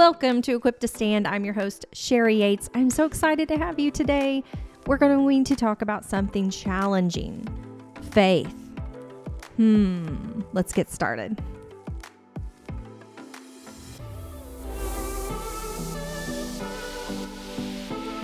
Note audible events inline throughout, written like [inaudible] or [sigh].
Welcome to Equipped to Stand. I'm your host, Sherry Yates. I'm so excited to have you today. We're going to talk about something challenging faith. Hmm, let's get started.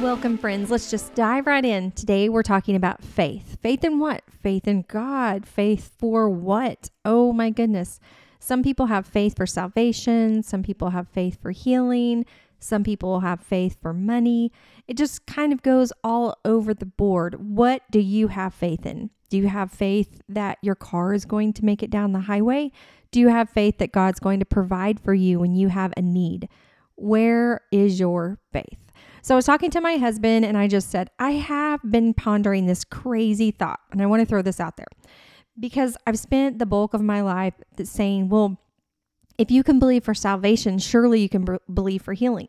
Welcome, friends. Let's just dive right in. Today, we're talking about faith. Faith in what? Faith in God. Faith for what? Oh, my goodness. Some people have faith for salvation, some people have faith for healing, some people have faith for money. It just kind of goes all over the board. What do you have faith in? Do you have faith that your car is going to make it down the highway? Do you have faith that God's going to provide for you when you have a need? Where is your faith? So I was talking to my husband and I just said, I have been pondering this crazy thought, and I want to throw this out there because I've spent the bulk of my life saying, well, if you can believe for salvation, surely you can b- believe for healing.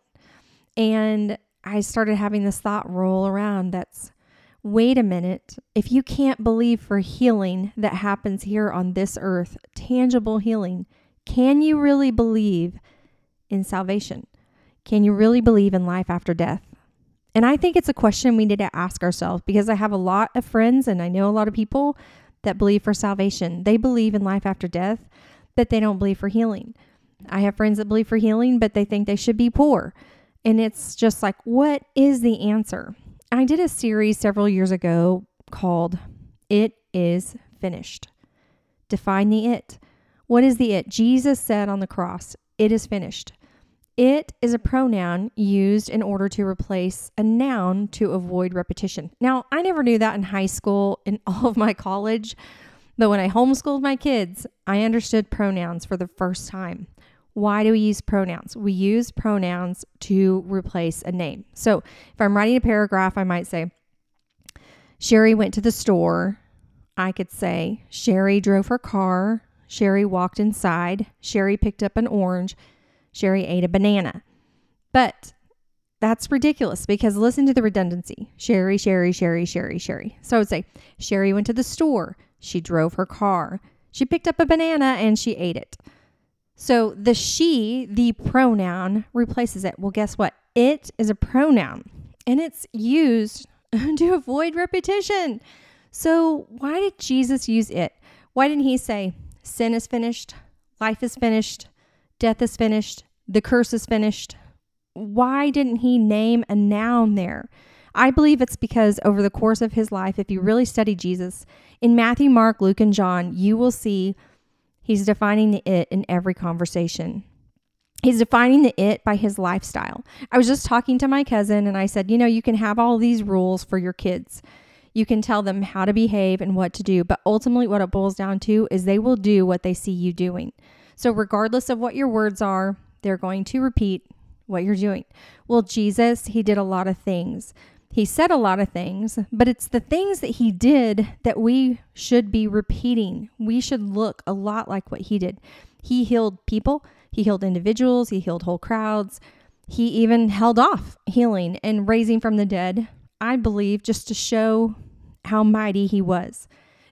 And I started having this thought roll around that's, wait a minute, if you can't believe for healing that happens here on this earth, tangible healing, can you really believe in salvation? Can you really believe in life after death? And I think it's a question we need to ask ourselves because I have a lot of friends and I know a lot of people that believe for salvation. They believe in life after death, but they don't believe for healing. I have friends that believe for healing, but they think they should be poor. And it's just like, what is the answer? I did a series several years ago called It Is Finished. Define the it. What is the it? Jesus said on the cross, It is finished. It is a pronoun used in order to replace a noun to avoid repetition. Now, I never knew that in high school, in [laughs] all of my college, but when I homeschooled my kids, I understood pronouns for the first time. Why do we use pronouns? We use pronouns to replace a name. So if I'm writing a paragraph, I might say, Sherry went to the store. I could say, Sherry drove her car. Sherry walked inside. Sherry picked up an orange. Sherry ate a banana. But that's ridiculous because listen to the redundancy. Sherry, Sherry, Sherry, Sherry, Sherry. So I would say, Sherry went to the store. She drove her car. She picked up a banana and she ate it. So the she, the pronoun, replaces it. Well, guess what? It is a pronoun and it's used [laughs] to avoid repetition. So why did Jesus use it? Why didn't he say, sin is finished, life is finished, death is finished, the curse is finished. Why didn't he name a noun there? I believe it's because over the course of his life, if you really study Jesus, in Matthew, Mark, Luke, and John, you will see he's defining the it in every conversation. He's defining the it by his lifestyle. I was just talking to my cousin and I said, you know, you can have all these rules for your kids. You can tell them how to behave and what to do, but ultimately, what it boils down to is they will do what they see you doing. So, regardless of what your words are, they're going to repeat what you're doing. Well, Jesus, he did a lot of things. He said a lot of things, but it's the things that he did that we should be repeating. We should look a lot like what he did. He healed people, he healed individuals, he healed whole crowds. He even held off healing and raising from the dead, I believe, just to show how mighty he was.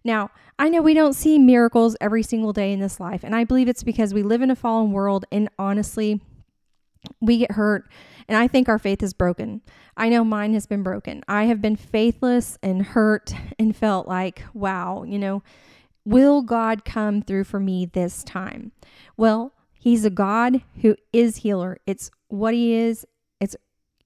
Now, I know we don't see miracles every single day in this life, and I believe it's because we live in a fallen world, and honestly, we get hurt, and I think our faith is broken. I know mine has been broken. I have been faithless and hurt and felt like, wow, you know, will God come through for me this time? Well, He's a God who is healer. It's what He is, it's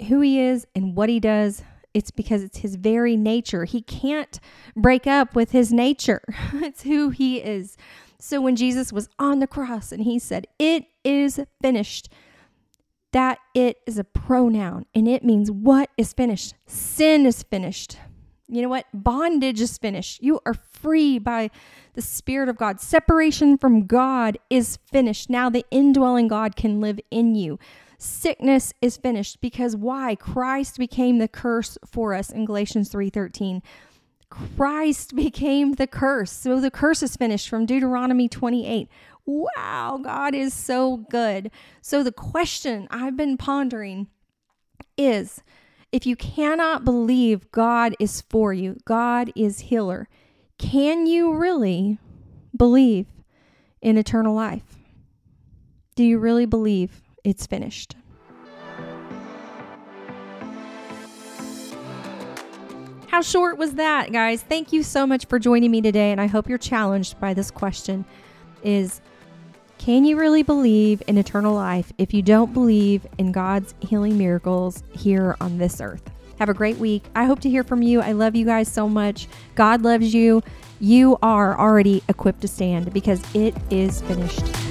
who He is, and what He does it's because it's his very nature. He can't break up with his nature, [laughs] it's who he is. So when Jesus was on the cross and he said, It is finished, that it is a pronoun and it means what is finished? Sin is finished. You know what? Bondage is finished. You are free by the Spirit of God. Separation from God is finished. Now the indwelling God can live in you sickness is finished because why? Christ became the curse for us in Galatians 3:13. Christ [laughs] became the curse. So the curse is finished from Deuteronomy 28. Wow, God is so good. So the question I've been pondering is if you cannot believe God is for you, God is healer, can you really believe in eternal life? Do you really believe it's finished. How short was that, guys? Thank you so much for joining me today, and I hope you're challenged by this question is can you really believe in eternal life if you don't believe in God's healing miracles here on this earth? Have a great week. I hope to hear from you. I love you guys so much. God loves you. You are already equipped to stand because it is finished.